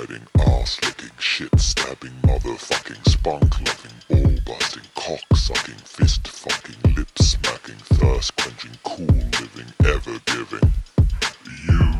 riding, ass licking, shit stabbing, motherfucking, spunk loving, ball busting, cock sucking, fist fucking, lip smacking, thirst quenching, cool living, ever giving. You.